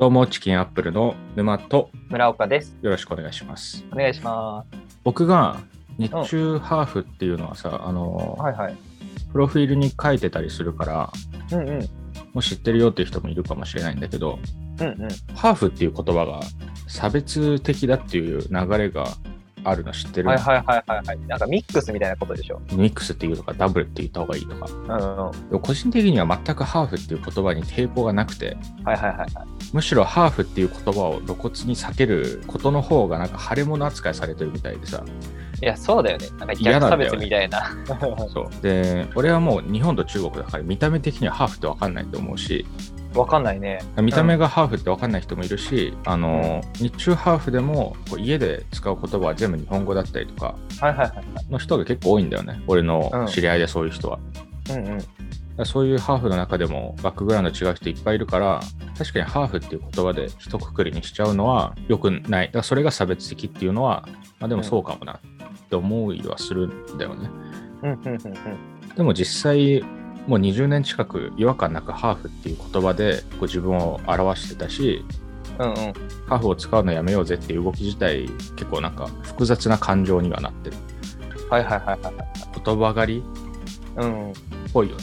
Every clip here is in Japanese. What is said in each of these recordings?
どうも、チキンアップルの沼と村岡です。よろしくお願いします。お願いしま僕が日中ハーフっていうのはさ、あのす。、はいはい。プロフィールに書いてたりするから、うんうん。もう知ってるよっていう人もいるかもしれないんだけど、うんうん。ハーフっていう言葉が差別的だっていう流れがあるの知ってる、はいはいはいはいはい。なんかミックスみたいなことでしょ？ミックスっていうとかダブルって言った方がいいとか。うんうん。個人的には全くハーフっていう言葉に抵抗がなくて、いはいはいはい。むしろハーフっていう言葉を露骨に避けることの方がなんか腫れ物扱いされてるみたいでさ。いや、そうだよね。なんか逆差別みたいな。そう。で、俺はもう日本と中国だから見た目的にはハーフって分かんないと思うし、わかんないね。見た目がハーフって分かんない人もいるし、あの、日中ハーフでもこう家で使う言葉は全部日本語だったりとかはいはいはい。の人が結構多いんだよね。俺の知り合いでそういう人は。うんうん。そういうハーフの中でもバックグラウンド違う人いっぱいいるから、確かにハーフっていう言葉で一括りにしちゃうのは良くない。だからそれが差別的っていうのは、まあでもそうかもなって思いはするんだよね。うんうんうんうん。でも実際、もう20年近く違和感なくハーフっていう言葉でこう自分を表してたし、うんうん。ハーフを使うのやめようぜっていう動き自体結構なんか複雑な感情にはなってる。はいはいはいはい。言葉狩り？っうんうん。ぽいよね。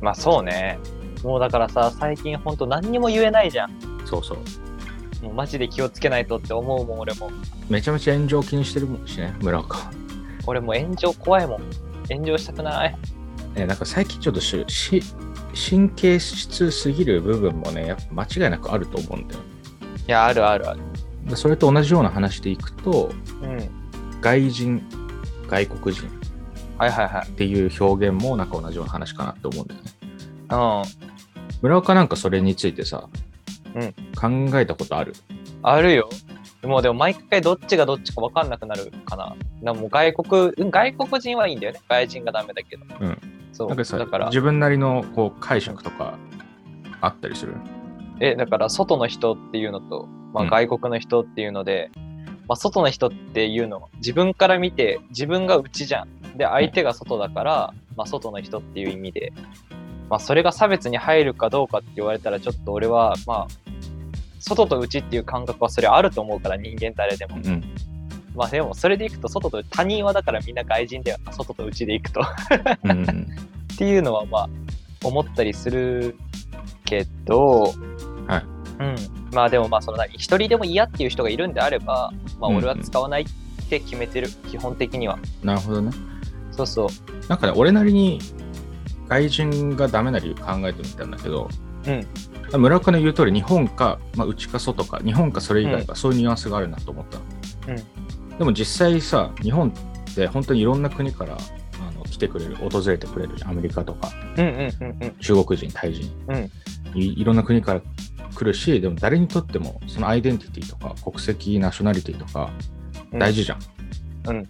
まあそうね。もうだからさ、最近ほんと何にも言えないじゃん。そうそう。もうマジで気をつけないとって思うもん、俺も。めちゃめちゃ炎上気にしてるもんしね、村岡は。俺もう炎上怖いもん。炎上したくない。えなんか最近ちょっとしし神経質すぎる部分もね、やっぱ間違いなくあると思うんだよ。いや、あるあるある。でそれと同じような話でいくと、うん。外人、外国人はいはいはい。っていう表現もなんか同じような話かなって思うんだよね。うん。村岡なんかそれについてさ、うん考えたことある？あるよ。もうでも毎回どっちがどっちか分かんなくなるかな。なもう外国、うん外国人はいいんだよね。外人がダメだけど。うん。そう。なんかさだから、自分なりのこう解釈とかあったりする？え、だから外の人っていうのと、まあ、うん外国の人っていうので、まあ、外の人っていうのは自分から見て自分が内じゃん。で、相手が外だから、まあ、外の人っていう意味で、まあ、それが差別に入るかどうかって言われたら、ちょっと俺は、まあ、外と内っていう感覚はそれあると思うから、人間誰でも。うん。まあでもそれでいくと外と他人はだからみんな外人だよな外と内でいくと。っうん。うん。ていうのはまあ思ったりするけど、はい。うん、まあでもまあその何一人でも嫌っていう人がいるんであればまあうんうん。俺は使わないって決めてる、基本的には。なるほどね。そうそう。なんかね、俺なりに外人がダメな理由考えてみたんだけど、村岡の言う通り、日本か、まあ、内か外か、日本かそれ以外か、そういうニュアンスがあるなと思ったの。でも実際さ、日本って本当にいろんな国からあの来てくれる、訪れてくれる。アメリカとか、うんうんうんうん中国人、タイ人、うんい。いろんな国から来るし、でも誰にとってもそのアイデンティティとか国籍、ナショナリティとか大事じゃん。うんうん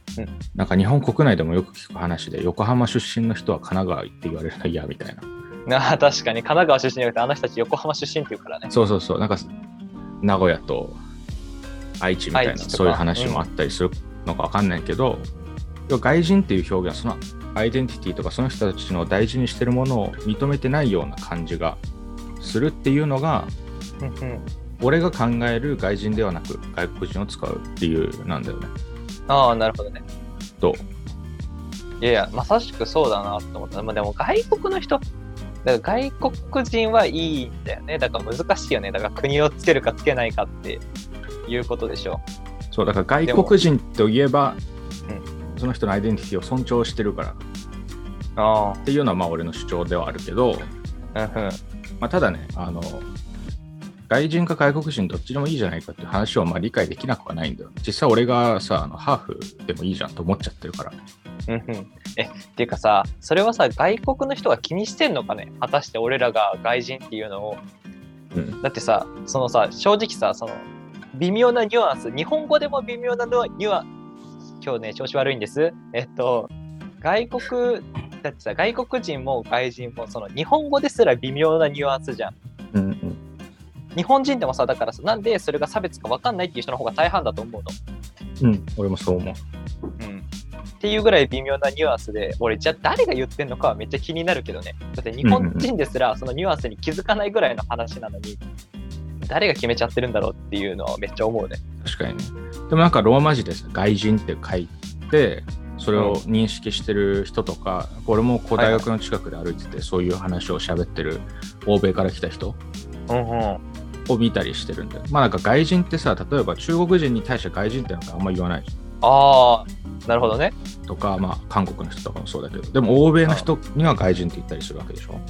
なんか日本国内でもよく聞く話で、横浜出身の人は神奈川行って言われるの嫌みたいな。ああ確かに神奈川出身じゃなくてあの人たち横浜出身っていうからねそうそうそう、なんか名古屋と愛知みたいな、そういう話もあったりするのかわかんないけど、要は外人っていう表現は、そのアイデンティティとか、その人たちの大事にしてるものを認めてないような感じがするっていうのが、うんうん俺が考える外人ではなく外国人を使うっていうなんだよね。ああなるほどねと、いやいや、まさしくそうだなと思った。まあ、でも外国の人、だから外国人はいいんだよね。だから難しいよね。だから国をつけるかつけないかっていうことでしょそう、だから外国人といえばう、その人のアイデンティティを尊重してるからっあていうのはまあ俺の主張ではあるけど、あ。うんうん。まあ、ただね、あの、外人か外国人どっちでもいいじゃないかっていう話をまあ理解できなくはないんだよ。実際俺がさ、あのハーフでもいいじゃんと思っちゃってるから。うんうん。え、っていうかさ、それはさ、外国の人が気にしてんのかね？果たして俺らが外人っていうのを。うん。だってさ、そのさ、正直さ、その、微妙なニュアンス、日本語でも微妙なニュアンス、今日ね、調子悪いんです。えっと、外国、だってさ、外国人も外人も、その、日本語ですら微妙なニュアンスじゃん。うんうん。日本人でもさ、だからさ、なんでそれが差別か分かんないっていう人の方が大半だと思うの。うん、俺もそう思う。うん。っていうぐらい微妙なニュアンスで、俺、じゃあ誰が言ってんのかはめっちゃ気になるけどね。だって日本人ですらそのニュアンスに気づかないぐらいの話なのに、誰が決めちゃってるんだろうっていうのはめっちゃ思うね。確かにね。でもなんかローマ字です外人って書いて、それを認識してる人とか、うん、俺もこう大学の近くで歩いてて、そういう話を喋ってる欧米から来た人を見たりしてるんで、まあなんか外人ってさ、例えば中国人に対して外人ってなんかあんま言わないじゃん。ああ、なるほどね。とか、まあ韓国の人とかもそうだけど、でも欧米の人には外人って言ったりするわけでしょ。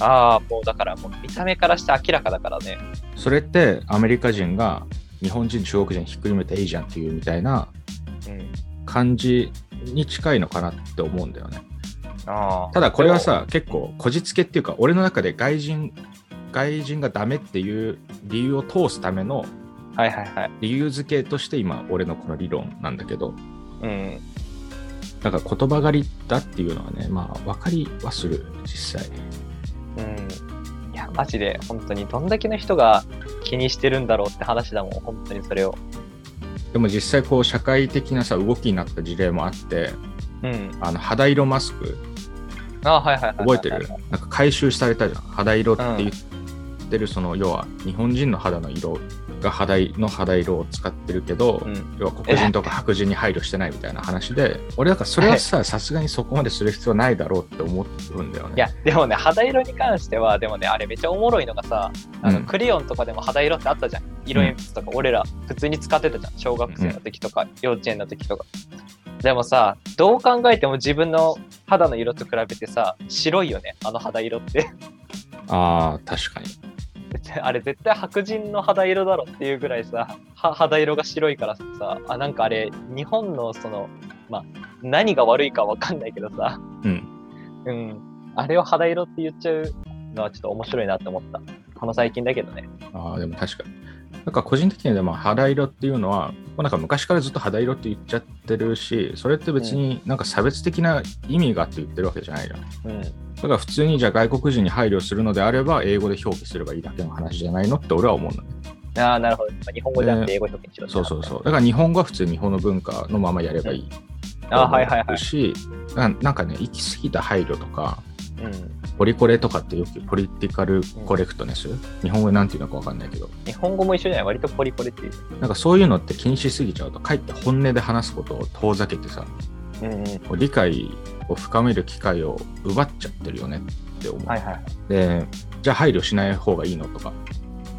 ああ、もうだからもう見た目からして明らかだからね。それってアメリカ人が日本人、中国人ひっくるめていいじゃんっていうみたいな感じに近いのかなって思うんだよね。あただこれはさ、結構こじつけっていうか、俺の中で外人、外人がダメっていう理由を通すためのはいはいはい。理由付けとして今、俺のこの理論なんだけど、うん。だから言葉狩りだっていうのはね、まあ分かりはする、実際。うん。いや、マジで本当にどんだけの人が気にしてるんだろうって話だもん、本当にそれを。でも実際こう社会的なさ動きになった事例もあって、うん、あの肌色マスク。あはいはい覚えてる？なんか回収されたじゃん。肌色って言ってる、その要は日本人の肌の色が肌の肌色を使ってるけど、うん、要は黒人とか白人に配慮してないみたいな話で 俺だからそれはささすがにそこまでする必要ないだろうって思うんだよね。いやでもね肌色に関してはでもねあれめっちゃおもろいのがさあの、うん、クレヨンとかでも肌色ってあったじゃん。色鉛筆とか、俺ら普通に使ってたじゃん。小学生の時とか、幼稚園の時とか。でもさどう考えても自分の肌の色と比べてさ白いよねあの肌色って。あー確かに あれ絶対白人の肌色だろっていうぐらいさ肌色が白いからさあなんかあれ日本のそのまあ何が悪いか分かんないけどさ。うん、うん、あれを肌色って言っちゃうのはちょっと面白いなって思った。この最近だけどね。ああでも確かになんか個人的にはまあ肌色っていうのは、なんか昔からずっと肌色って言っちゃってるし、それって別になんか差別的な意味があって言ってるわけじゃないじゃん。うん、だから普通にじゃあ外国人に配慮するのであれば、英語で表記すればいいだけの話じゃないのって俺は思うのね。ああ、なるほど。日本語じゃなくて英語表記にしろ、そうそうそう。だから日本語は普通に日本の文化のままやればいい。ああ、はいはいはい。し、なんかね、行き過ぎた配慮とか、うん、ポリコレとかってよくポリティカルコレクトネス、うん、日本語でなんていうのか分かんないけど。日本語も一緒じゃない？割とポリコレっていう。なんかそういうのって気にしすぎちゃうとかえって本音で話すことを遠ざけてさ、うんうん、理解を深める機会を奪っちゃってるよねって思う、はいはい、でじゃあ配慮しない方がいいのとか、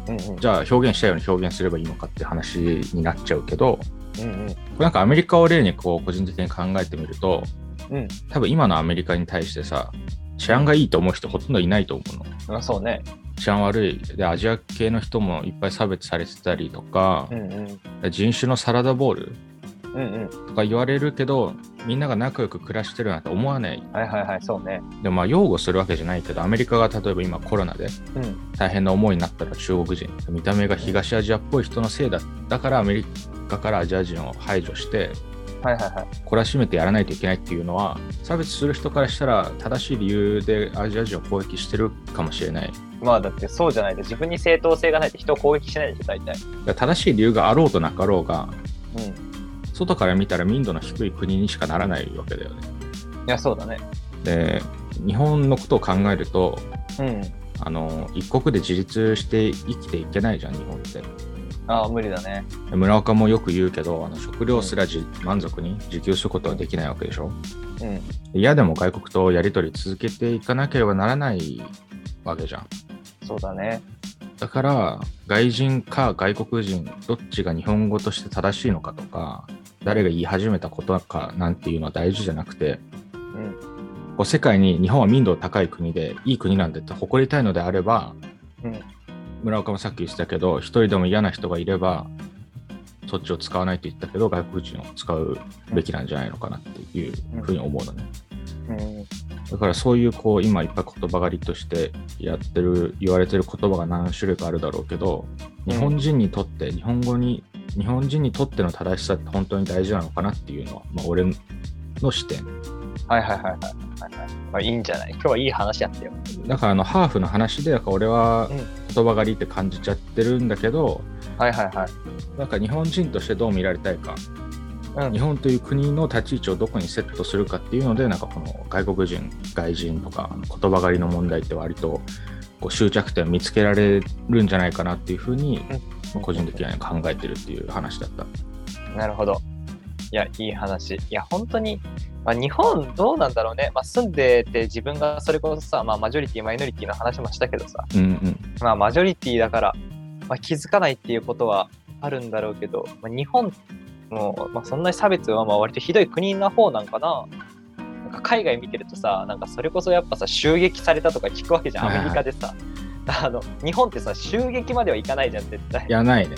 うんうん、じゃあ表現したように表現すればいいのかって話になっちゃうけど、うんうん、これなんかアメリカを例にこう個人的に考えてみると、うん、多分今のアメリカに対してさ治安がいいと思う人ほとんどいないと思うの。あそうね。治安悪い。で、アジア系の人もいっぱい差別されてたりとか、うんうん、人種のサラダボールうんうん、とか言われるけど、みんなが仲良く暮らしてるなんて思わない。はいはいはい、そうね。でもまあ擁護するわけじゃないけど、アメリカが例えば今コロナで大変な思いになったら中国人、見た目が東アジアっぽい人のせいだ。だからアメリカからアジア人を排除して、はいはいはい、懲らしめてやらないといけないっていうのは差別する人からしたら正しい理由でアジア人を攻撃してるかもしれない。まあだってそうじゃない。と自分に正当性がないと人を攻撃しないでしょ大体。正しい理由があろうとなかろうが、うん、外から見たら民度の低い国にしかならないわけだよね。いやそうだね。で日本のことを考えると、うん、あの一国で自立して生きていけないじゃん日本ってああ、無理だね。村岡もよく言うけど、あの食料すらじ、満足に自給することはできないわけでしょ？うん。嫌でも外国とやり取り続けていかなければならないわけじゃん。そうだね。だから、外人か外国人、どっちが日本語として正しいのかとか、誰が言い始めたことかなんていうのは大事じゃなくて、うん、こう世界に日本は民度高い国で、いい国なんだって誇りたいのであれば、うん村岡もさっき言ってたけど、一人でも嫌な人がいれば、そっちを使わないって言ったけど、外国人を使うべきなんじゃないのかなっていうふうに思うのね。うん、だからそういうこう今いっぱい言葉狩りとしてやってる言われてる言葉が何種類かあるだろうけど日本人にとって日本語に日本人にとっての正しさって本当に大事なのかなっていうのは、まあ、俺の視点。はいはいはい、はいまあ、いいんじゃない？今日はいい話やってよ。だからあのハーフの話で俺は言葉狩りって感じちゃってるんだけど、うん、はいはいはい。なんか日本人としてどう見られたいか、うん、日本という国の立ち位置をどこにセットするかっていうのでなんかこの外国人外人とか言葉狩りの問題って割とこう終着点を見つけられるんじゃないかなっていうふうに、個人的には考えてるっていう話だった。なるほど。いや、いい話。いや、本当に、まあ、日本どうなんだろうね。まあ、住んでて自分がそれこそさ、まあ、マジョリティ、マイノリティの話もしたけどさ、うんうん、まあ、マジョリティだから、まあ、気づかないっていうことはあるんだろうけど、まあ、日本も、まあ、そんなに差別はまあ割とひどい国な方なんかな。なんか海外見てるとさ、なんかそれこそやっぱさ、襲撃されたとか聞くわけじゃん、アメリカでさ。あの日本ってさ、襲撃まではいかないじゃん、絶対。いや、ないね。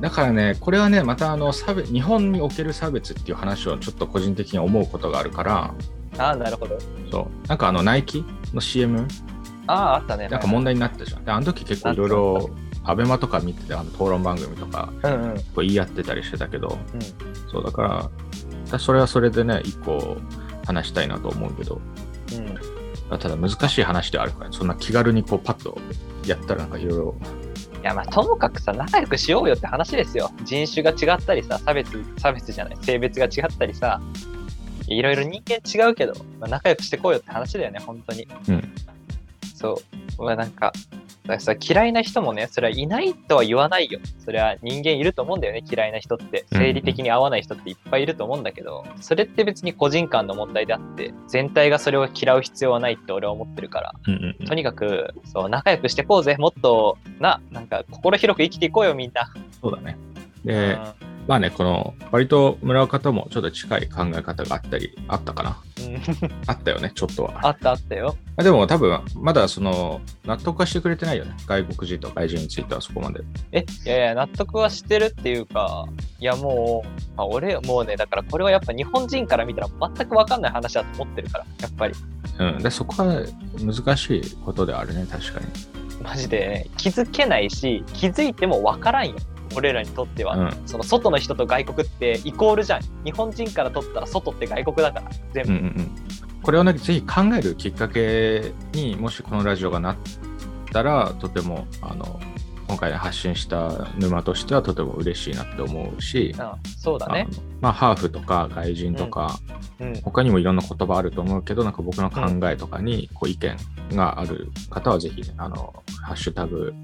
だからね、これはね、またあの差別日本における差別っていう話をちょっと個人的に思うことがあるから、ああ、なるほど。そう。なんかあの、ナイキの CM、ああ、あったね。なんか問題になったじゃん。で、あの時結構いろいろ、アベマとか見てて、あの討論番組とか、うんうん、こう言い合ってたりしてたけど、うん、そうだから、それはそれでね、一個話したいなと思うけど、うん、ただ難しい話であるから、そんな気軽にこうパッとやったらなんかいろいろいやまあともかくさ仲良くしようよって話ですよ。人種が違ったりさ差別差別じゃない性別が違ったりさいろいろ人間違うけど、まあ、仲良くしてこうよって話だよね本当に、うん、そう。まあなんかださ嫌いな人もねそれはいないとは言わないよ。それは人間いると思うんだよね嫌いな人って。生理的に合わない人っていっぱいいると思うんだけど、それって別に個人間の問題であって全体がそれを嫌う必要はないって俺は思ってるから、とにかくそう仲良くしてこうぜ。もっとななんか心広く生きていこうよみんな。そうだねで、まあね、この割と村岡ともちょっと近い考え方があったり、あったかな。あったよね、ちょっとは。あったあったよ。でも多分、まだその、納得はしてくれてないよね。外国人と外人についてはそこまで。え、いやいや、納得はしてるっていうか、いやもう、まあ、俺、もうね、だからこれはやっぱ日本人から見たら全く分かんない話だと思ってるから、やっぱり。うん、でそこは難しいことであるね、確かに。マジで、ね、気づけないし、気づいても分からんよ。俺らにとっては、うん、その外の人と外国ってイコールじゃん。日本人からとったら外って外国だから全部、うんうん、これをねぜひ考えるきっかけにもしこのラジオがなったらとてもあの今回発信した沼としてはとても嬉しいなって思うし、あそうだね。まあ、ハーフとか外人とか、うん。うん、他にもいろんな言葉あると思うけど、なんか僕の考えとかにこう意見がある方はぜひ、ね、あの、ハッシュタグ、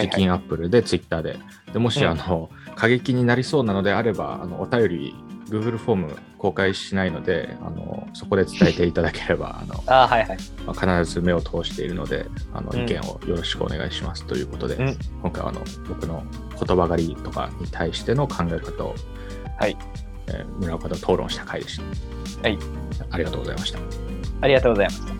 チキンアップルで、ツイッターで。でもし、あの、過激になりそうなのであれば、あのお便り、Google フォーム公開しないので、あのそこで伝えていただければ、あの あ、はいはいまあ、必ず目を通しているので、あの意見をよろしくお願いしますということで、うん、今回はあの僕の言葉狩りとかに対しての考え方を、はいえー、村岡と討論した回でした。はい。ありがとうございました。ありがとうございました。